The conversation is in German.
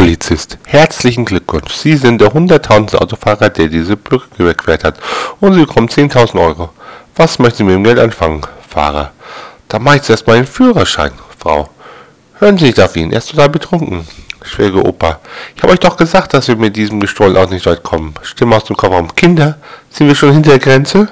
Polizist. Herzlichen Glückwunsch. Sie sind der hunderttausendste Autofahrer, der diese Brücke überquert hat. Und Sie bekommen 10.000 Euro. Was möchten Sie mit dem Geld anfangen, Fahrer? Da mache ich zuerst mal Führerschein, Frau. Hören Sie, nicht auf ihn, er ist total betrunken. Schwäge Opa. Ich habe euch doch gesagt, dass wir mit diesem gestohlenen Auto nicht weit kommen. Stimme aus dem Kofferraum. Kinder, sind wir schon hinter der Grenze?